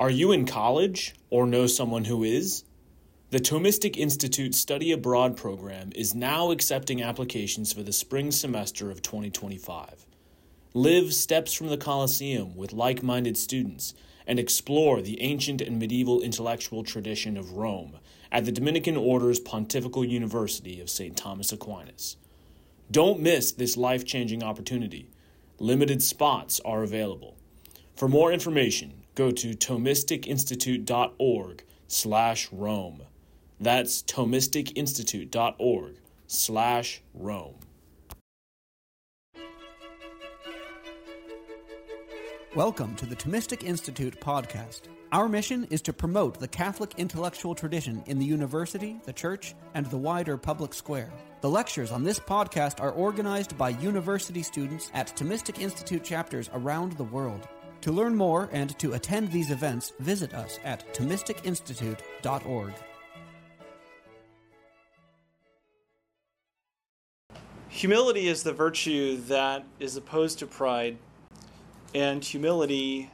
Are you in college or know someone who is? The Thomistic Institute Study Abroad program is now accepting applications for the spring semester of 2025. Live steps from the Colosseum with like minded students and explore the ancient and medieval intellectual tradition of Rome at the Dominican Order's Pontifical University of St. Thomas Aquinas. Don't miss this life changing opportunity. Limited spots are available. For more information, go to thomisticinstitute.org slash Rome. That's thomisticinstitute.org slash Rome. Welcome to the Thomistic Institute podcast. Our mission is to promote the Catholic intellectual tradition in the university, the church, and the wider public square. The lectures on this podcast are organized by university students at Thomistic Institute chapters around the world. To learn more and to attend these events, visit us at thomisticinstitute.org. Humility is the virtue that is opposed to pride, and humility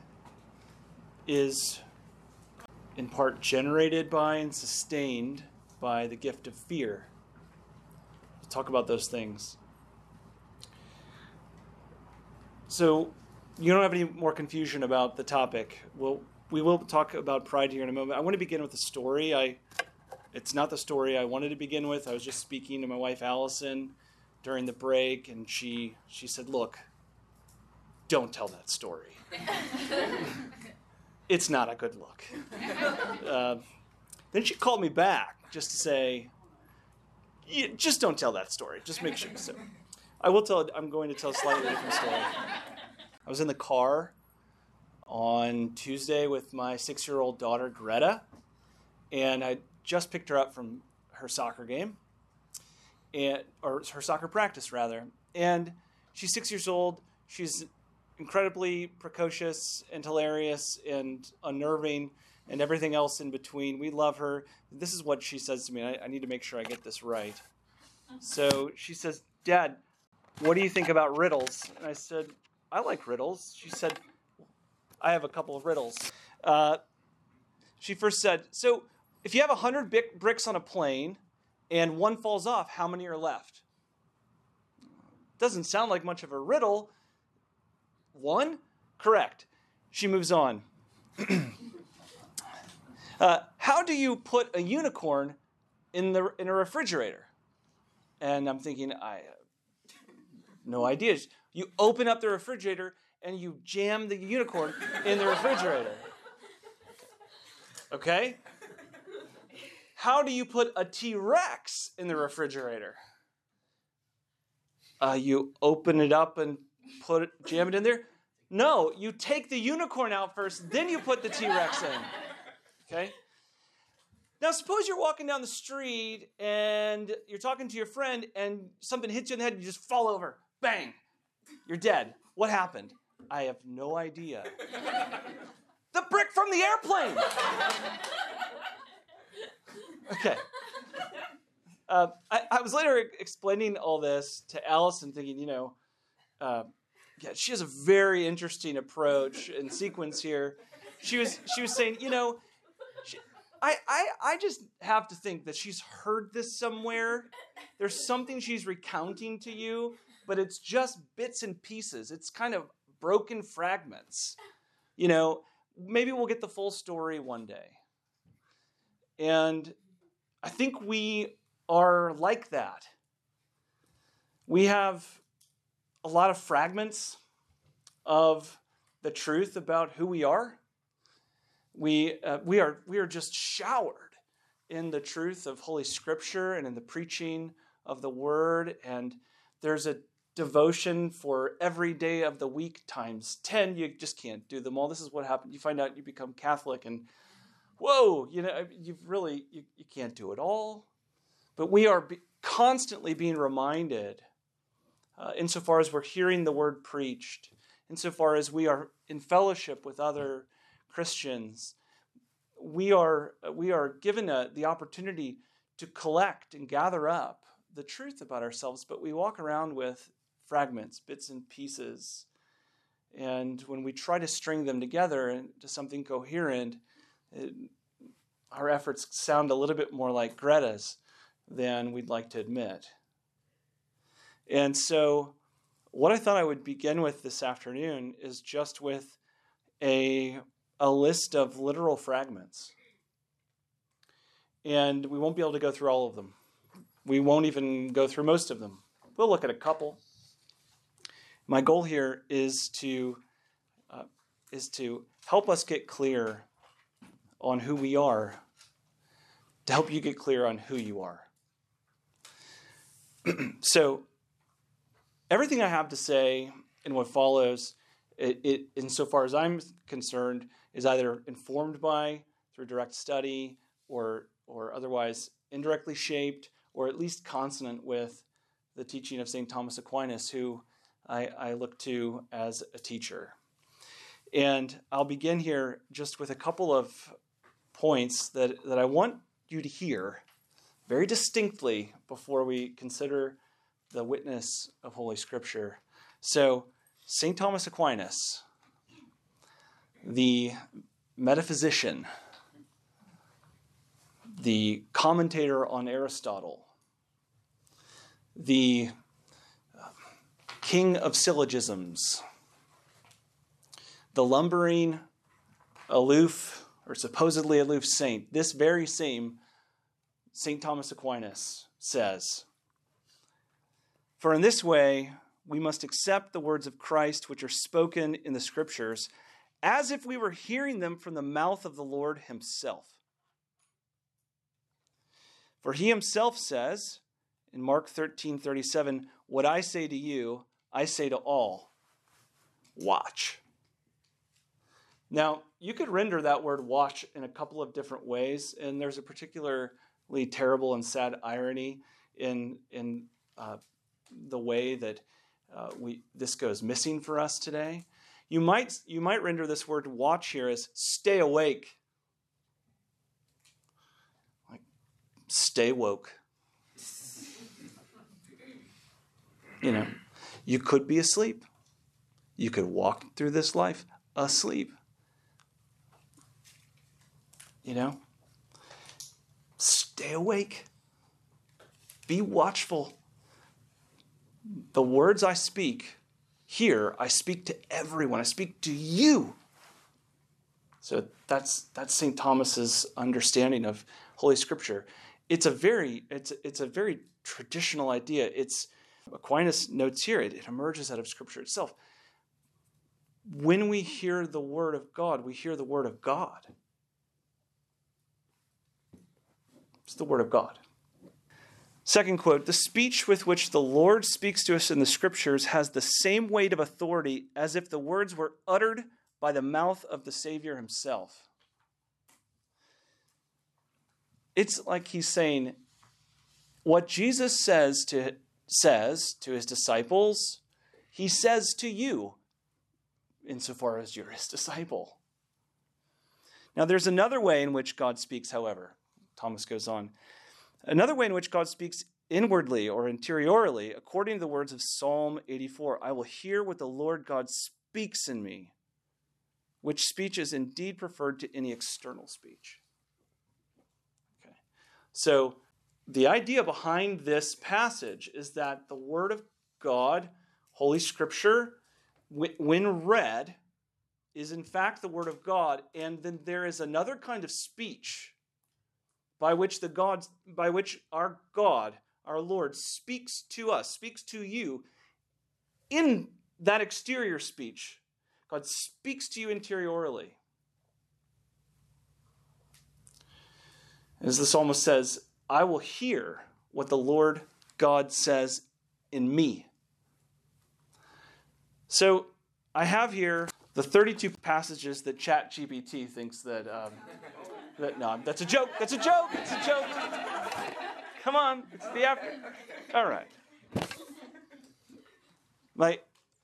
is in part generated by and sustained by the gift of fear. We'll talk about those things. So, you don't have any more confusion about the topic. Well, we will talk about pride here in a moment. I want to begin with a story. I, it's not the story I wanted to begin with. I was just speaking to my wife Allison during the break, and she she said, "Look, don't tell that story. it's not a good look." Uh, then she called me back just to say, "Just don't tell that story. Just make sure." So, I will tell. I'm going to tell a slightly different story. I was in the car on Tuesday with my six-year-old daughter Greta, and I just picked her up from her soccer game and or her soccer practice rather. And she's six years old. She's incredibly precocious and hilarious and unnerving and everything else in between. We love her. This is what she says to me. I, I need to make sure I get this right. So she says, Dad, what do you think about riddles? And I said, I like riddles. She said, I have a couple of riddles. Uh, she first said, So if you have 100 bricks on a plane, and one falls off, how many are left? Doesn't sound like much of a riddle. One? Correct. She moves on. uh, how do you put a unicorn in, the, in a refrigerator? And I'm thinking, I have no idea. You open up the refrigerator and you jam the unicorn in the refrigerator. Okay? How do you put a T Rex in the refrigerator? Uh, you open it up and put it, jam it in there. No, you take the unicorn out first, then you put the T Rex in. Okay. Now, suppose you're walking down the street and you're talking to your friend, and something hits you in the head, and you just fall over. Bang! You're dead. What happened? I have no idea. the brick from the airplane. Okay. Uh, I, I, was later explaining all this to Allison, thinking, you know, uh, yeah, she has a very interesting approach and sequence here. She was she was saying, you know, she, I, I I just have to think that she's heard this somewhere. There's something she's recounting to you, but it's just bits and pieces. It's kind of broken fragments. You know, maybe we'll get the full story one day. And I think we are like that. We have a lot of fragments of the truth about who we are. We, uh, we, are, we are just showered in the truth of Holy Scripture and in the preaching of the Word. And there's a devotion for every day of the week times 10. You just can't do them all. This is what happened. You find out you become Catholic and whoa, you know, you've really, you, you can't do it all. But we are be, constantly being reminded, uh, insofar as we're hearing the word preached, insofar as we are in fellowship with other Christians, we are, we are given a, the opportunity to collect and gather up the truth about ourselves, but we walk around with fragments, bits and pieces. And when we try to string them together into something coherent, it, our efforts sound a little bit more like Greta's than we'd like to admit. And so, what I thought I would begin with this afternoon is just with a, a list of literal fragments. And we won't be able to go through all of them. We won't even go through most of them. We'll look at a couple. My goal here is to uh, is to help us get clear on who we are, to help you get clear on who you are. so, everything I have to say in what follows, it, it, insofar as I'm concerned, is either informed by through direct study or or otherwise indirectly shaped or at least consonant with the teaching of St. Thomas Aquinas, who I, I look to as a teacher. And I'll begin here just with a couple of points that, that I want you to hear very distinctly before we consider the witness of Holy Scripture. So, St. Thomas Aquinas, the metaphysician, the commentator on Aristotle, the king of syllogisms, the lumbering, aloof, or supposedly aloof saint, this very same St. Thomas Aquinas says, For in this way we must accept the words of Christ which are spoken in the Scriptures as if we were hearing them from the mouth of the Lord Himself. For He Himself says in Mark 13 37, What I say to you, I say to all, watch. Now, you could render that word watch in a couple of different ways, and there's a particularly terrible and sad irony in, in uh, the way that uh, we, this goes missing for us today. You might, you might render this word watch here as stay awake. Like, stay woke. You know, you could be asleep. You could walk through this life asleep. You know? Stay awake. Be watchful. The words I speak here, I speak to everyone. I speak to you. So that's that's St. Thomas's understanding of Holy Scripture. It's a very it's it's a very traditional idea. It's Aquinas notes here, it, it emerges out of Scripture itself. When we hear the Word of God, we hear the Word of God. It's the Word of God. Second quote The speech with which the Lord speaks to us in the Scriptures has the same weight of authority as if the words were uttered by the mouth of the Savior himself. It's like he's saying, what Jesus says to says to his disciples, he says to you, insofar as you're his disciple. Now, there's another way in which God speaks, however. Thomas goes on. Another way in which God speaks inwardly or interiorly, according to the words of Psalm 84 I will hear what the Lord God speaks in me, which speech is indeed preferred to any external speech. Okay. So, the idea behind this passage is that the Word of God, Holy Scripture, when read, is in fact the Word of God, and then there is another kind of speech by which the God, by which our God, our Lord, speaks to us, speaks to you in that exterior speech. God speaks to you interiorly. As the psalmist says, I will hear what the Lord God says in me. So I have here the 32 passages that ChatGPT thinks that. Um, that no, that's a joke. That's a joke. It's a joke. Come on, it's the after. All right. My,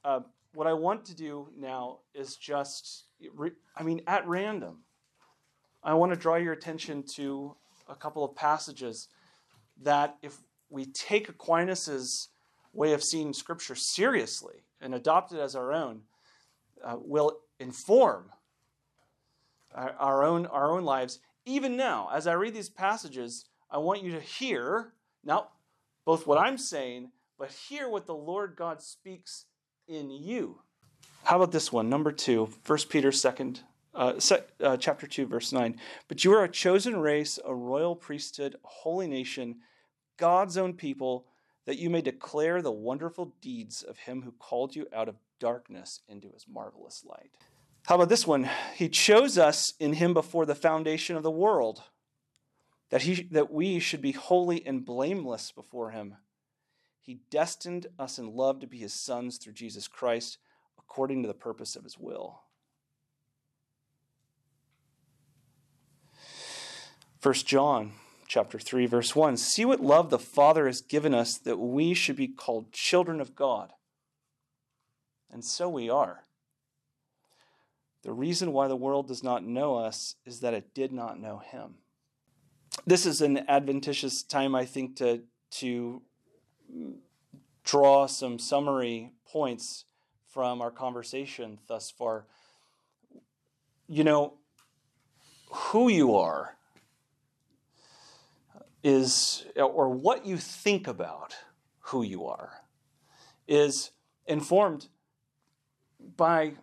uh, what I want to do now is just, I mean, at random, I want to draw your attention to a couple of passages that if we take Aquinas's way of seeing Scripture seriously and adopt it as our own, uh, will inform our, our, own, our own lives. Even now, as I read these passages, I want you to hear, not both what I'm saying, but hear what the Lord God speaks in you. How about this one? Number two, 1 Peter 2nd, uh, uh, chapter 2, verse 9. But you are a chosen race, a royal priesthood, a holy nation, God's own people, that you may declare the wonderful deeds of him who called you out of darkness into his marvelous light. How about this one? He chose us in him before the foundation of the world, that, he, that we should be holy and blameless before him. He destined us in love to be his sons through Jesus Christ, according to the purpose of his will. 1 John chapter 3 verse 1 See what love the Father has given us that we should be called children of God. And so we are. The reason why the world does not know us is that it did not know him. This is an adventitious time I think to to draw some summary points from our conversation thus far. You know, who you are is, or what you think about who you are, is informed by,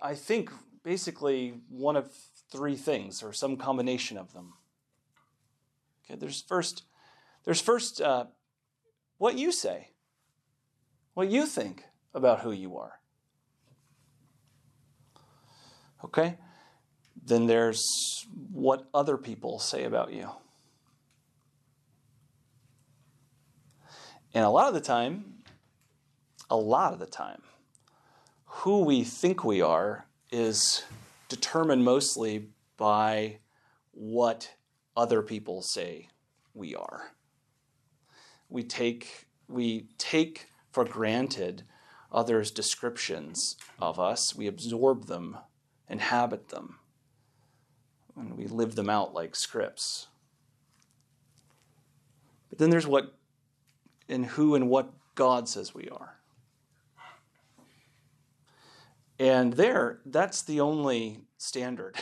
I think, basically one of three things, or some combination of them. Okay, there's first, there's first uh, what you say, what you think about who you are. Okay? Then there's what other people say about you. And a lot of the time, a lot of the time, who we think we are is determined mostly by what other people say we are. We take, we take for granted others' descriptions of us, we absorb them, inhabit them, and we live them out like scripts. But then there's what and who and what God says we are. And there, that's the only standard.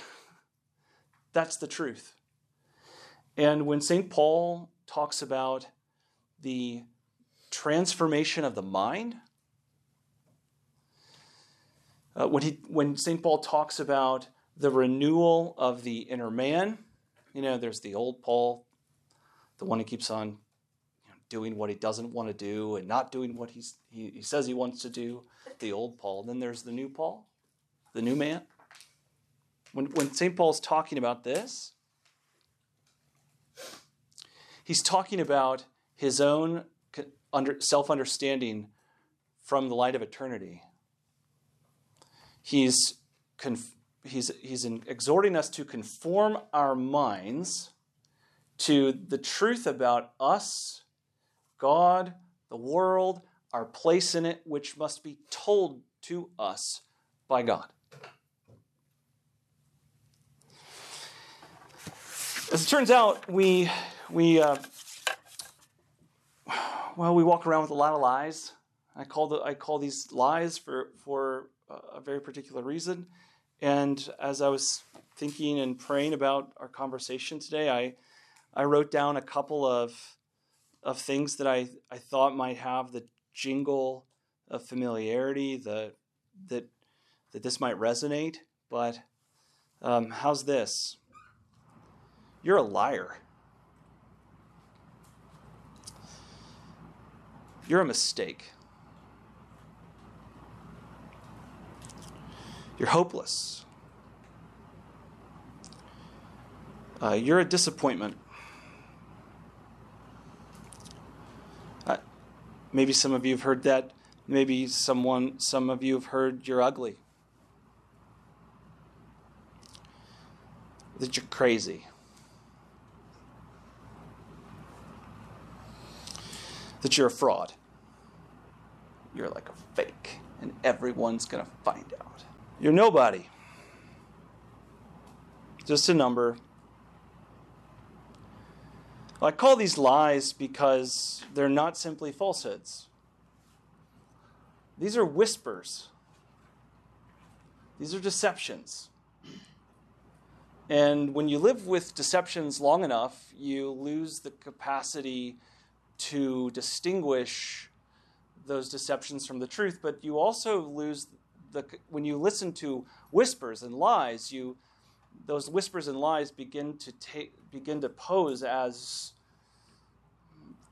that's the truth. And when St. Paul talks about the transformation of the mind, uh, when, he, when St. Paul talks about the renewal of the inner man, you know, there's the old Paul, the one who keeps on doing what he doesn't want to do and not doing what he's, he, he says he wants to do, the old Paul. Then there's the new Paul, the new man. When, when St. Paul's talking about this, he's talking about his own self understanding from the light of eternity. He's, conf- he's, he's exhorting us to conform our minds to the truth about us God, the world, our place in it, which must be told to us by God. As it turns out, we we uh, well we walk around with a lot of lies. I call the I call these lies for for a very particular reason. And as I was thinking and praying about our conversation today, I I wrote down a couple of of things that I, I thought might have the jingle of familiarity, the that that this might resonate, but um, how's this? You're a liar. You're a mistake. You're hopeless. Uh, you're a disappointment. Maybe some of you have heard that. Maybe someone, some of you have heard you're ugly. That you're crazy. That you're a fraud. You're like a fake, and everyone's going to find out. You're nobody. Just a number, I call these lies because they're not simply falsehoods. These are whispers. These are deceptions. And when you live with deceptions long enough, you lose the capacity to distinguish those deceptions from the truth, but you also lose the when you listen to whispers and lies, you those whispers and lies begin to take begin to pose as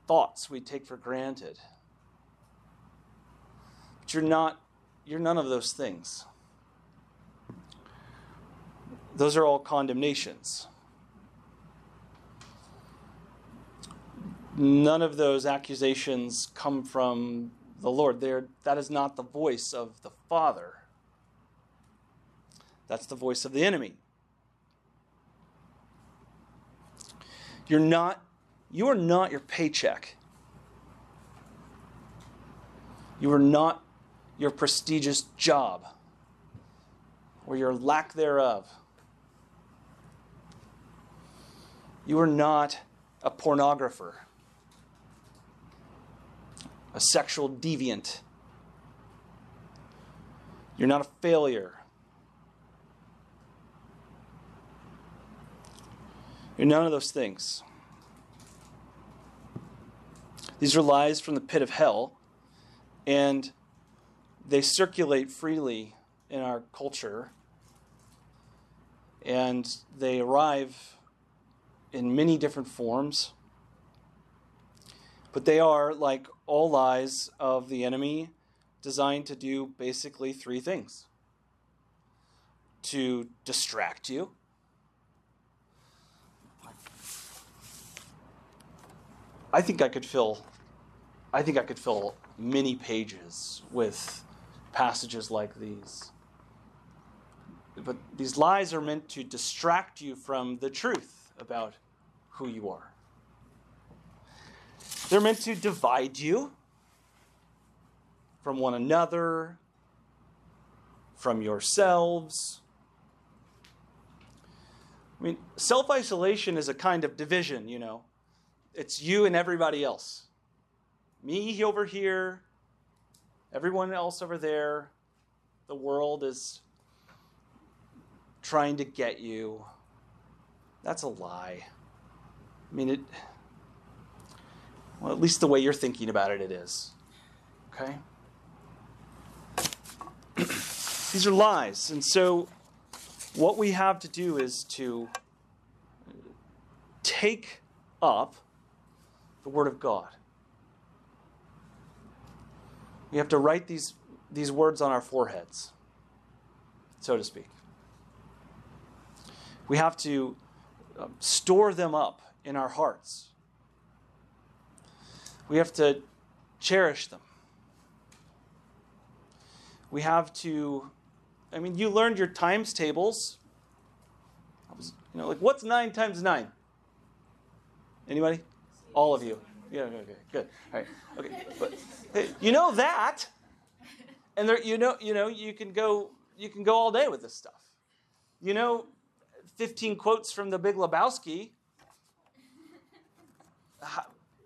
thoughts we take for granted. But you're not you're none of those things. Those are all condemnations. None of those accusations come from the Lord. They're, that is not the voice of the Father. That's the voice of the enemy. You're not, you are not your paycheck. You are not your prestigious job or your lack thereof. You are not a pornographer, a sexual deviant. You're not a failure. You're none of those things. These are lies from the pit of hell, and they circulate freely in our culture, and they arrive in many different forms. But they are, like all lies of the enemy, designed to do basically three things to distract you, I think I could fill I think I could fill many pages with passages like these. But these lies are meant to distract you from the truth about who you are. They're meant to divide you from one another, from yourselves. I mean, self isolation is a kind of division, you know. It's you and everybody else. Me over here, everyone else over there. The world is trying to get you. That's a lie. I mean, it. Well, at least the way you're thinking about it, it is. Okay? These are lies. And so, what we have to do is to take up the Word of God. We have to write these, these words on our foreheads, so to speak. We have to um, store them up in our hearts. We have to cherish them. We have to, I mean, you learned your times tables. I was, you know, like what's nine times nine? Anybody? All of you. Yeah, okay, good. All right. Okay. But you know that. And there you know, you know, you can go you can go all day with this stuff. You know 15 quotes from the Big Lebowski.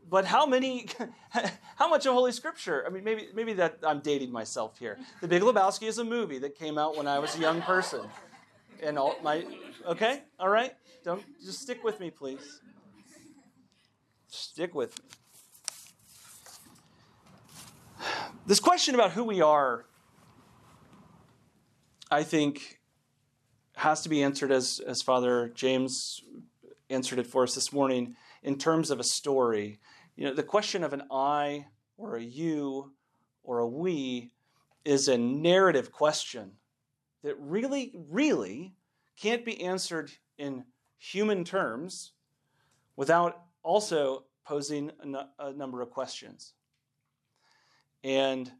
But how many how much of Holy Scripture? I mean maybe maybe that I'm dating myself here. The Big Lebowski is a movie that came out when I was a young person. And all my okay? All right? Don't just stick with me, please. Stick with me. This question about who we are, I think, has to be answered as, as Father James answered it for us this morning in terms of a story. You know, the question of an I or a you or a we is a narrative question that really, really can't be answered in human terms without also posing a, number of questions. And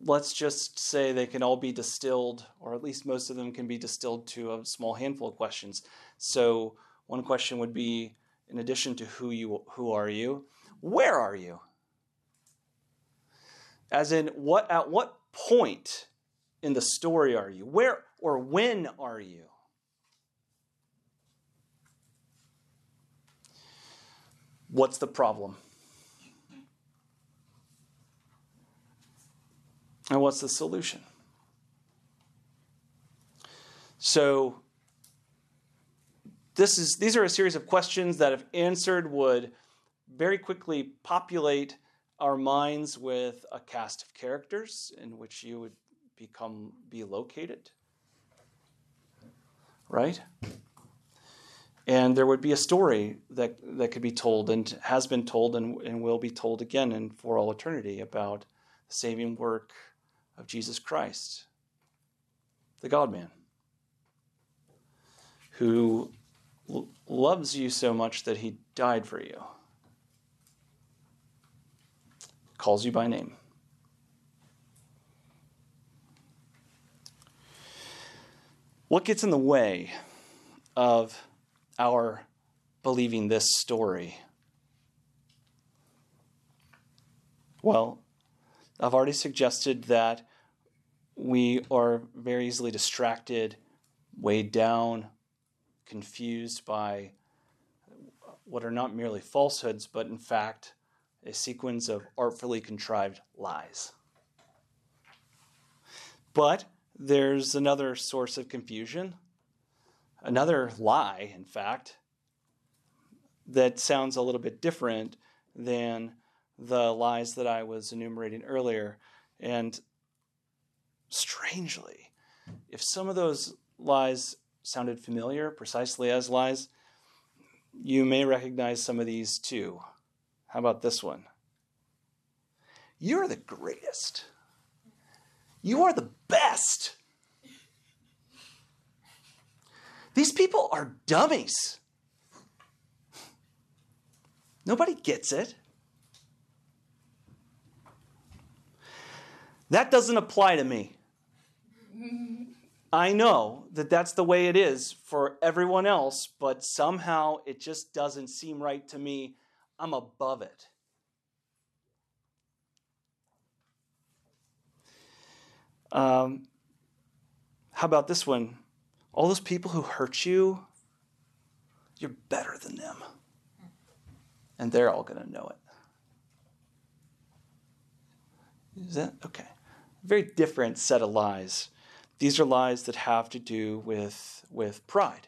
let's just say they can all be distilled, or at least most of them can be distilled to a small handful of questions. So one question would be, in addition to who you who are you, where are you? As in, what at what point in the story are you? Where or when are you? What's the problem? And what's the solution? So this is these are a series of questions that if answered would very quickly populate our minds with a cast of characters in which you would become be located. Right? And there would be a story that, that could be told and has been told and, and will be told again and for all eternity about the saving work of Jesus Christ, the God man, who l- loves you so much that he died for you, calls you by name. What gets in the way of our believing this story? Well, I've already suggested that we are very easily distracted, weighed down, confused by what are not merely falsehoods, but in fact a sequence of artfully contrived lies. But there's another source of confusion, another lie, in fact, that sounds a little bit different than the lies that I was enumerating earlier. And strangely, if some of those lies sounded familiar, precisely as lies, you may recognize some of these too. How about this one? You're the greatest. You are the best. These people are dummies. Nobody gets it. That doesn't apply to me. I know that that's the way it is for everyone else, but somehow it just doesn't seem right to me. I'm above it. Um, how about this one? All those people who hurt you, you're better than them. And they're all going to know it. Is that okay? Very different set of lies. These are lies that have to do with, with pride.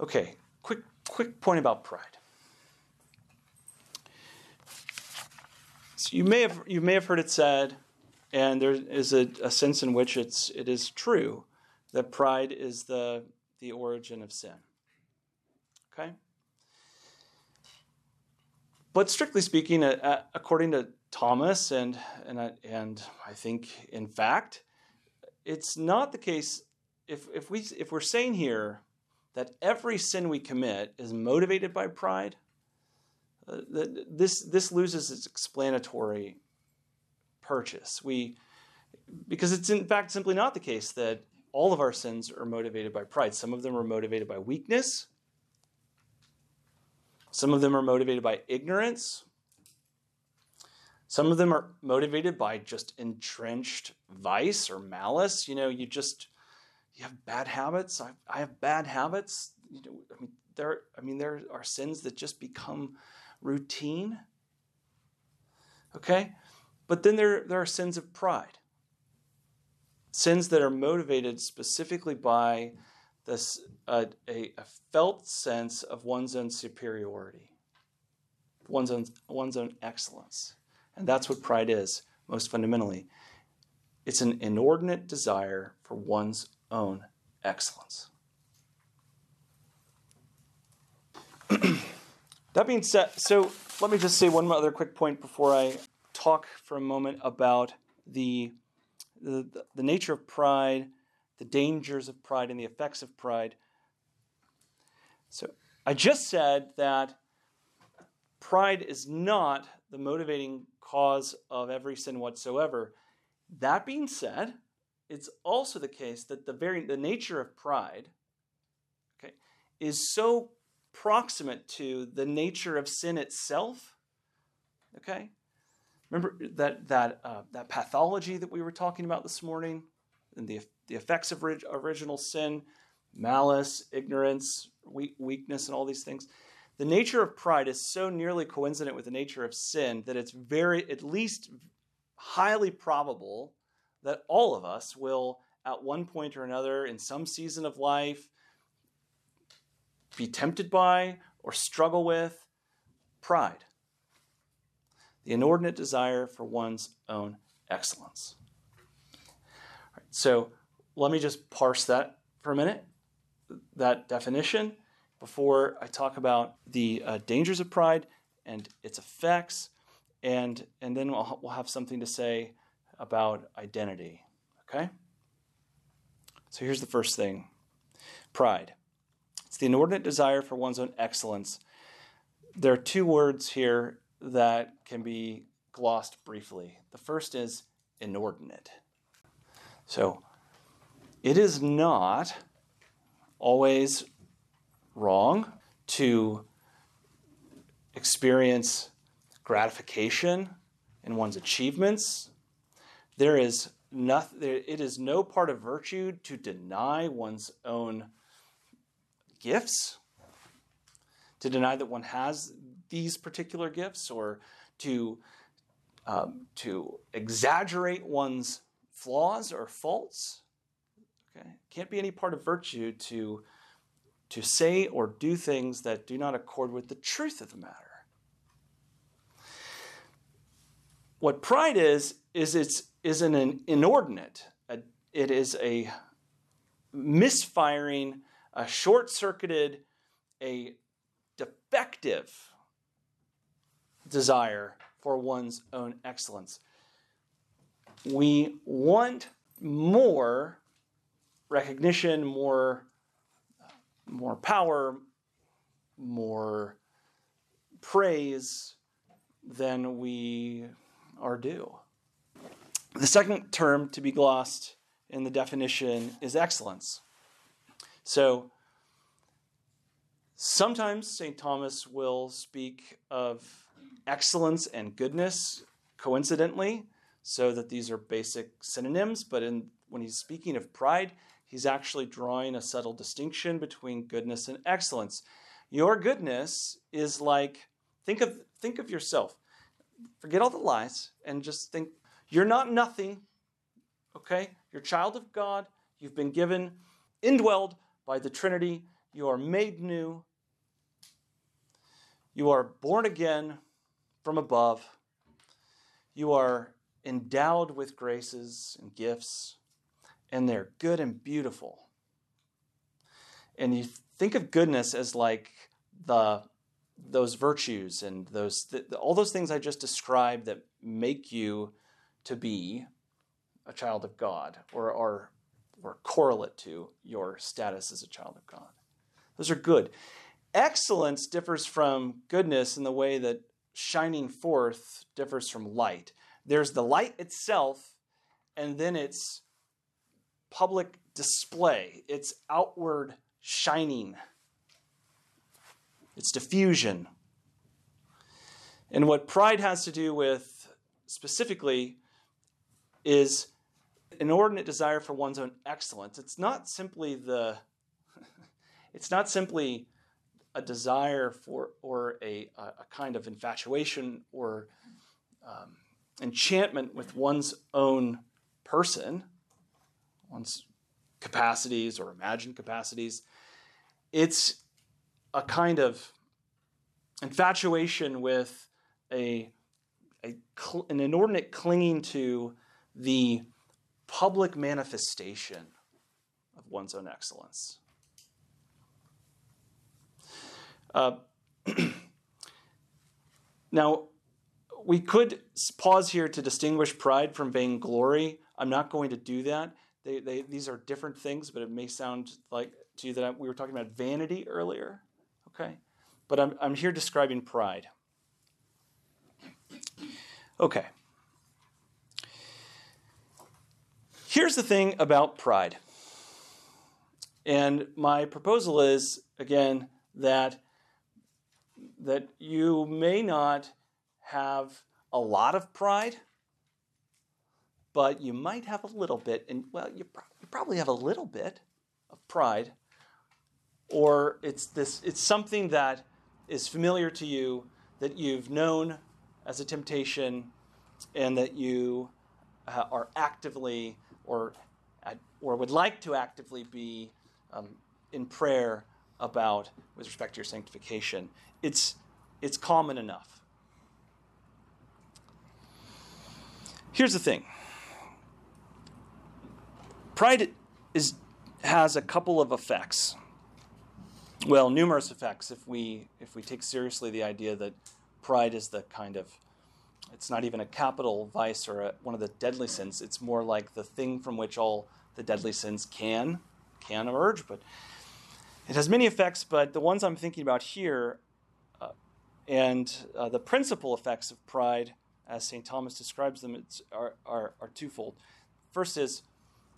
Okay, quick, quick point about pride. So you may have you may have heard it said, and there is a, a sense in which it's it is true that pride is the the origin of sin. Okay. But strictly speaking, uh, uh, according to Thomas, and, and, uh, and I think, in fact, it's not the case. If, if, we, if we're saying here that every sin we commit is motivated by pride, uh, this, this loses its explanatory purchase. We, because it's in fact simply not the case that all of our sins are motivated by pride. Some of them are motivated by weakness, some of them are motivated by ignorance. Some of them are motivated by just entrenched vice or malice. You know, you just you have bad habits. I, I have bad habits. You know, I mean, there. I mean, there are sins that just become routine. Okay, but then there there are sins of pride. Sins that are motivated specifically by this uh, a, a, felt sense of one's own superiority, one's own, one's own excellence. And that's what pride is, most fundamentally. It's an inordinate desire for one's own excellence. that being said, so let me just say one other quick point before I talk for a moment about the, the, the nature of pride the dangers of pride and the effects of pride. So I just said that pride is not the motivating cause of every sin whatsoever. That being said, it's also the case that the very the nature of pride okay, is so proximate to the nature of sin itself. Okay, remember that that uh, that pathology that we were talking about this morning, and the the effects of original sin, malice, ignorance, weakness, and all these things. The nature of pride is so nearly coincident with the nature of sin that it's very, at least highly probable that all of us will at one point or another in some season of life be tempted by or struggle with? Pride. The inordinate desire for one's own excellence. so let me just parse that for a minute, that definition, before I talk about the uh, dangers of pride and its effects, and, and then we'll, we'll have something to say about identity. Okay? So here's the first thing pride. It's the inordinate desire for one's own excellence. There are two words here that can be glossed briefly. The first is inordinate. So, it is not always wrong to experience gratification in one's achievements. There is nothing, it is no part of virtue to deny one's own gifts, to deny that one has these particular gifts, or to, um, to exaggerate one's flaws or faults. Okay? Can't be any part of virtue to, to say or do things that do not accord with the truth of the matter. What pride is, is it's is an inordinate. It is a misfiring, a short circuited, a defective desire for one's own excellence. We want more recognition, more, more power, more praise than we are due. The second term to be glossed in the definition is excellence. So sometimes St. Thomas will speak of excellence and goodness coincidentally, so that these are basic synonyms, but in, when he's speaking of pride, he's actually drawing a subtle distinction between goodness and excellence. Your goodness is like think of think of yourself. Forget all the lies and just think you're not nothing, okay? You're child of God. You've been given, indwelled by the Trinity. You are made new. You are born again from above. You are endowed with graces and gifts, and they're good and beautiful. And you think of goodness as like the those virtues and those th- all those things I just described that make you to be a child of God or, are or correlate to your status as a child of God. Those are good. Excellence differs from goodness in the way that shining forth differs from light. There's the light itself, and then it's public display, it's outward shining, it's diffusion. And what pride has to do with specifically is inordinate desire for one's own excellence. It's not simply the it's not simply a desire for or a, a kind of infatuation or um, enchantment with one's own person, one's capacities or imagined capacities. It's a kind of infatuation with a, a an inordinate clinging to the public manifestation of one's own excellence. Uh, now, we could pause here to distinguish pride from vainglory. I'm not going to do that. They, they, these are different things, but it may sound like to you that I, we were talking about vanity earlier. Okay? But I'm, I'm here describing pride. Okay. Here's the thing about pride. And my proposal is, again, that, that you may not have a lot of pride, but you might have a little bit, and well, you, pro- you probably have a little bit of pride, or it's this it's something that is familiar to you that you've known as a temptation and that you uh, are actively or or would like to actively be um, in prayer about with respect to your sanctification. It's, it's common enough. Here's the thing pride is, has a couple of effects. Well, numerous effects if we, if we take seriously the idea that pride is the kind of it's not even a capital vice or a, one of the deadly sins. It's more like the thing from which all the deadly sins can can emerge. But it has many effects. But the ones I'm thinking about here, and uh, the principal effects of pride, as St. Thomas describes them, are, are, are twofold. First is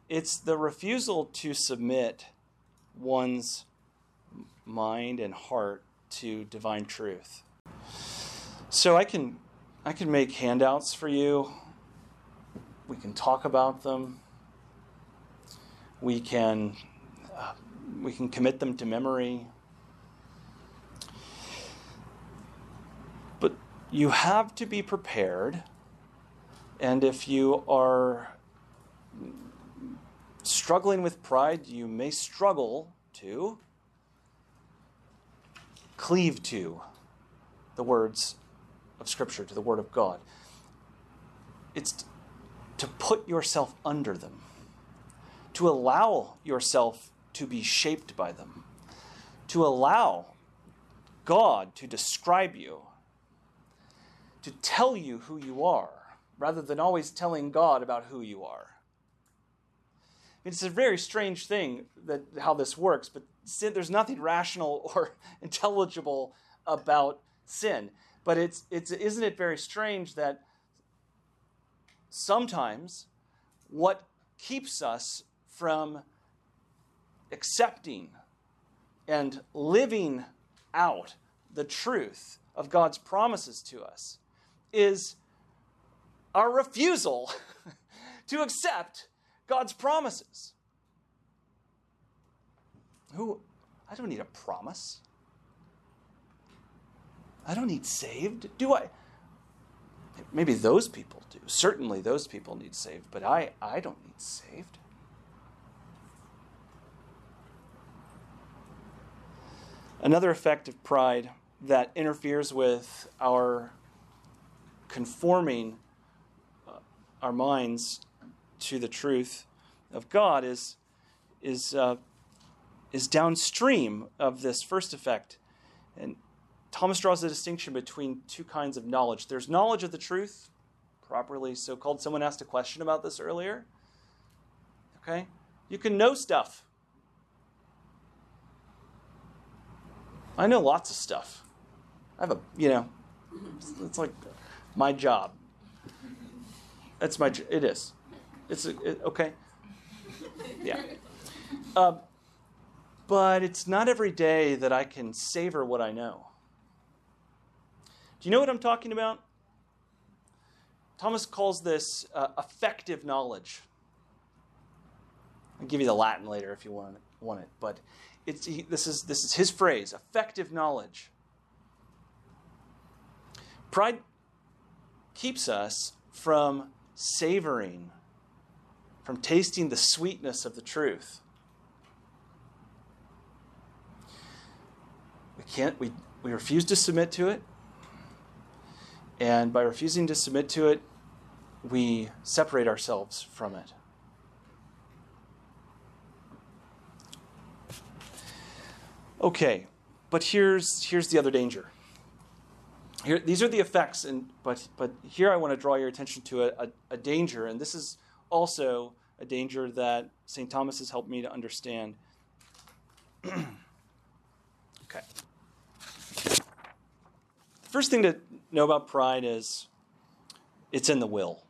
it's the refusal to submit one's mind and heart to divine truth. So I can I can make handouts for you. We can talk about them. We can uh, we can commit them to memory. But you have to be prepared. And if you are struggling with pride, you may struggle to cleave to the words of Scripture, to the Word of God. It's to put yourself under them, to allow yourself to be shaped by them, to allow God to describe you, to tell you who you are, rather than always telling God about who you are. It's a very strange thing that how this works, but sin, there's nothing rational or intelligible about sin. But it's, it's, isn't it very strange that sometimes what keeps us from accepting and living out the truth of God's promises to us is our refusal to accept God's promises. Who I don't need a promise. I don't need saved. Do I? Maybe those people do. Certainly those people need saved, but I, I don't need saved. Another effect of pride that interferes with our conforming uh, our minds to the truth of God is, is, uh, is downstream of this first effect. And Thomas draws a distinction between two kinds of knowledge. There's knowledge of the truth, properly so called. Someone asked a question about this earlier. Okay? You can know stuff. I know lots of stuff. I have a, you know, it's like my job. That's my, it is. It's, it, okay? Yeah. Um, but it's not every day that I can savor what I know. Do you know what I'm talking about? Thomas calls this uh, affective knowledge. I'll give you the Latin later if you want, want it, but it's, he, this, is, this is his phrase affective knowledge. Pride keeps us from savoring, from tasting the sweetness of the truth. We can't, we, we refuse to submit to it. And by refusing to submit to it, we separate ourselves from it. Okay, but here's, here's the other danger. Here, these are the effects, and, but, but here I want to draw your attention to a, a, a danger, and this is also a danger that St. Thomas has helped me to understand. okay. The First thing to know about pride is it's in the will.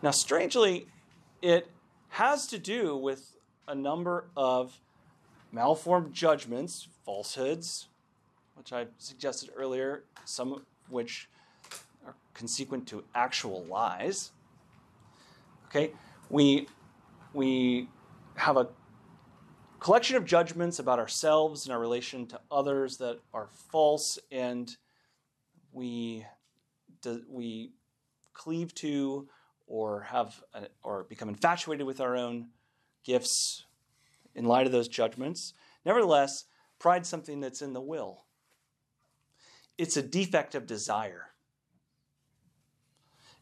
Now, strangely, it has to do with a number of malformed judgments, falsehoods, which I suggested earlier, some of which are consequent to actual lies. Okay, we we have a collection of judgments about ourselves and our relation to others that are false and we we cleave to or have a, or become infatuated with our own gifts in light of those judgments. Nevertheless, pride's something that's in the will. It's a defect of desire.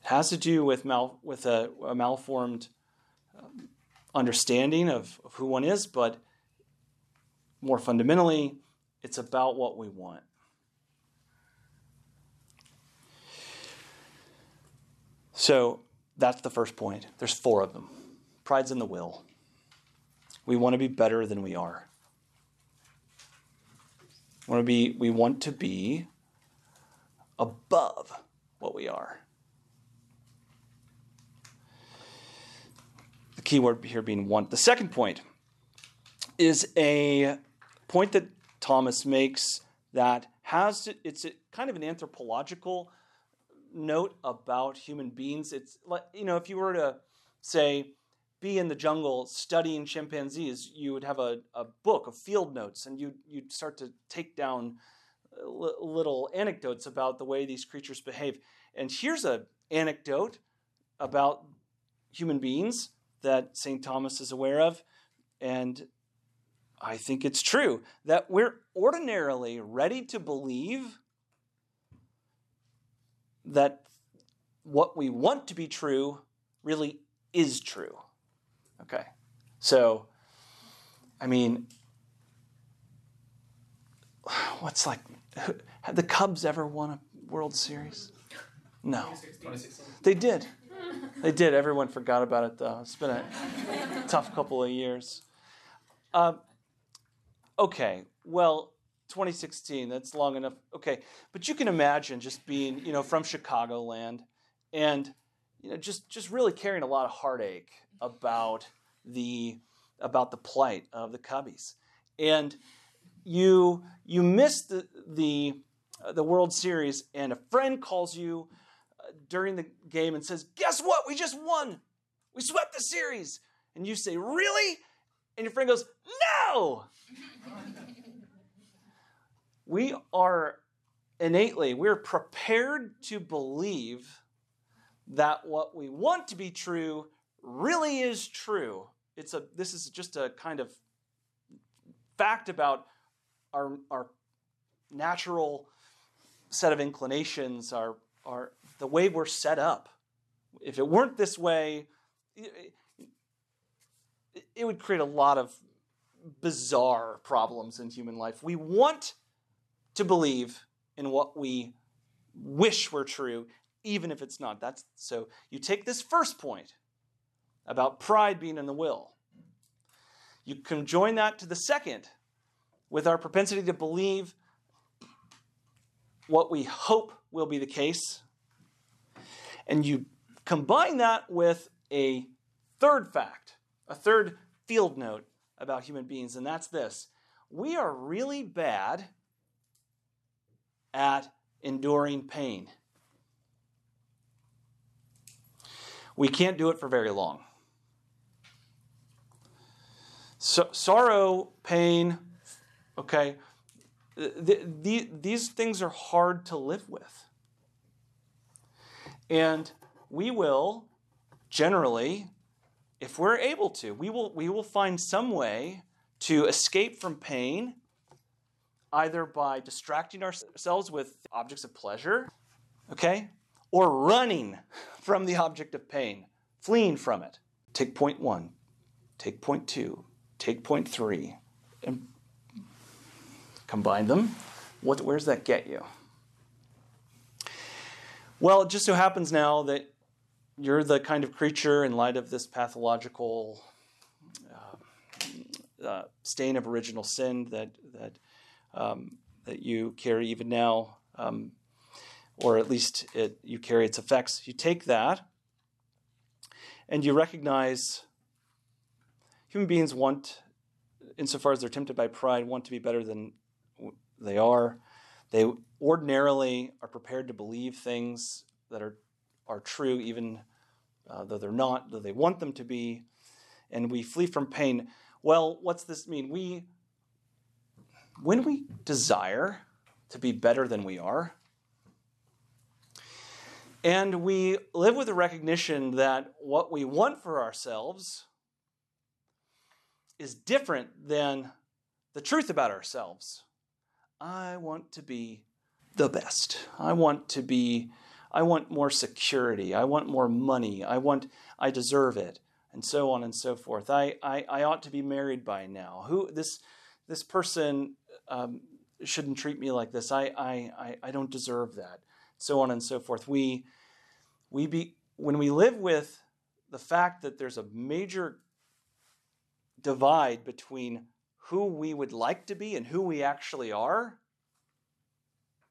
It has to do with mal, with a, a malformed um, understanding of, of who one is, but more fundamentally, it's about what we want. So that's the first point. There's four of them. Pride's in the will. We want to be better than we are. We want to be, we want to be above what we are. The key word here being one. The second point is a point that Thomas makes that has to, it's a, kind of an anthropological note about human beings. It's like you know, if you were to say be in the jungle studying chimpanzees, you would have a, a book of field notes, and you you'd start to take down little anecdotes about the way these creatures behave. And here's an anecdote about human beings that St. Thomas is aware of, and I think it's true that we're ordinarily ready to believe that what we want to be true really is true. Okay. So, I mean, what's like, have the Cubs ever won a World Series? No. They did. They did. Everyone forgot about it, though. It's been a tough couple of years. Um, okay, well, 2016, that's long enough. Okay, but you can imagine just being, you know, from Chicagoland and, you know, just, just really carrying a lot of heartache about the, about the plight of the Cubbies. And you, you miss the, the, uh, the World Series and a friend calls you uh, during the game and says, guess what? We just won. We swept the series. And you say, really? And your friend goes, no! we are innately, we're prepared to believe that what we want to be true really is true. It's a, this is just a kind of fact about our, our natural set of inclinations, our, our, the way we're set up. If it weren't this way, it, it would create a lot of bizarre problems in human life. We want to believe in what we wish were true, even if it's not. That's so you take this first point about pride being in the will. You can join that to the second with our propensity to believe what we hope will be the case. And you combine that with a third fact, a third field note about human beings, and that's this we are really bad at enduring pain. We can't do it for very long. So, sorrow, pain, okay, the, the, these things are hard to live with. And we will generally, if we're able to, we will, we will find some way to escape from pain either by distracting ourselves with objects of pleasure, okay, or running from the object of pain, fleeing from it. Take point one, take point two, take point three, and combine them. What, where does that get you? Well, it just so happens now that you're the kind of creature, in light of this pathological uh, uh, stain of original sin, that, that um, that you carry even now, um, or at least it, you carry its effects. You take that and you recognize human beings want, insofar as they're tempted by pride, want to be better than they are. They ordinarily are prepared to believe things that are, are true, even uh, though they're not, though they want them to be. And we flee from pain. Well, what's this mean? We when we desire to be better than we are, And we live with the recognition that what we want for ourselves is different than the truth about ourselves. I want to be the best. I want to be I want more security. I want more money. I want I deserve it. And so on and so forth. I, I, I ought to be married by now. Who this this person um, shouldn't treat me like this. I, I, I, I don't deserve that. So on and so forth. We we be when we live with the fact that there's a major divide between who we would like to be and who we actually are,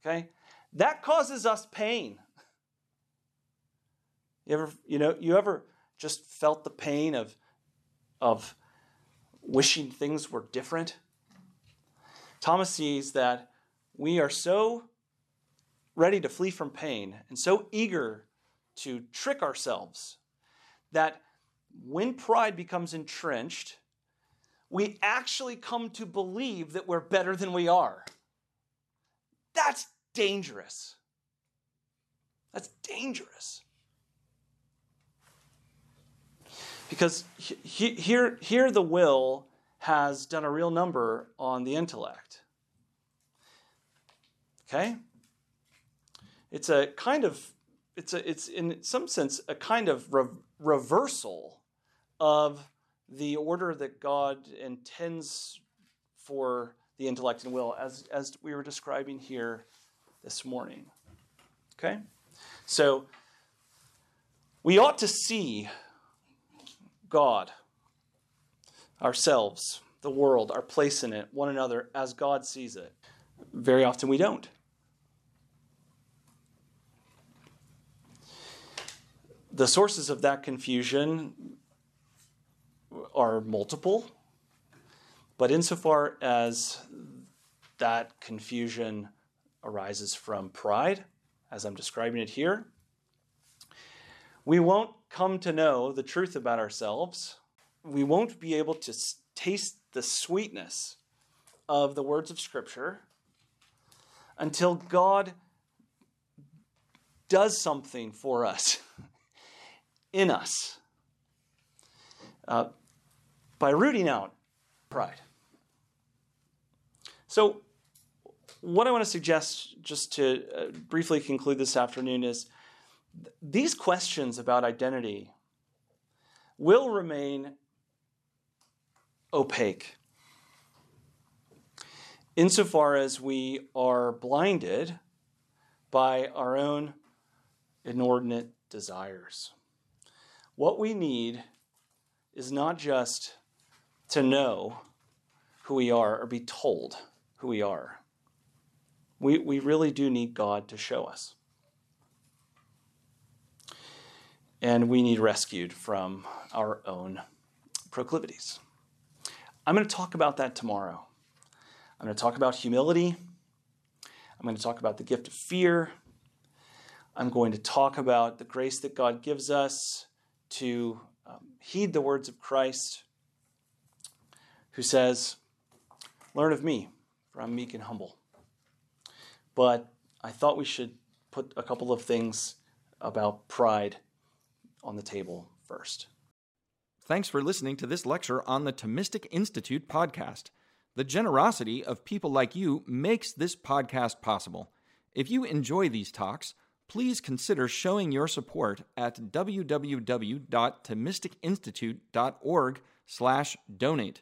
okay, that causes us pain. You ever, you know, you ever just felt the pain of, of wishing things were different? Thomas sees that we are so ready to flee from pain and so eager to trick ourselves that when pride becomes entrenched, we actually come to believe that we're better than we are. That's dangerous. That's dangerous. Because here, here the will has done a real number on the intellect. Okay? It's a kind of, it's, a, it's in some sense a kind of re- reversal of the order that God intends for the intellect and will, as, as we were describing here this morning. Okay? So, we ought to see God, ourselves, the world, our place in it, one another, as God sees it. Very often we don't. The sources of that confusion are multiple, but insofar as that confusion arises from pride, as I'm describing it here, we won't come to know the truth about ourselves. We won't be able to taste the sweetness of the words of Scripture until God does something for us, in us, uh, by rooting out pride. So, what I want to suggest, just to uh, briefly conclude this afternoon, is these questions about identity will remain opaque insofar as we are blinded by our own inordinate desires. What we need is not just to know who we are or be told who we are. We, we really do need God to show us. and we need rescued from our own proclivities. I'm going to talk about that tomorrow. I'm going to talk about humility. I'm going to talk about the gift of fear. I'm going to talk about the grace that God gives us to um, heed the words of Christ, who says, Learn of me, for I'm meek and humble. But I thought we should put a couple of things about pride on the table first. Thanks for listening to this lecture on the Thomistic Institute podcast. The generosity of people like you makes this podcast possible. If you enjoy these talks, please consider showing your support at www.thomisticinstitute.org/donate.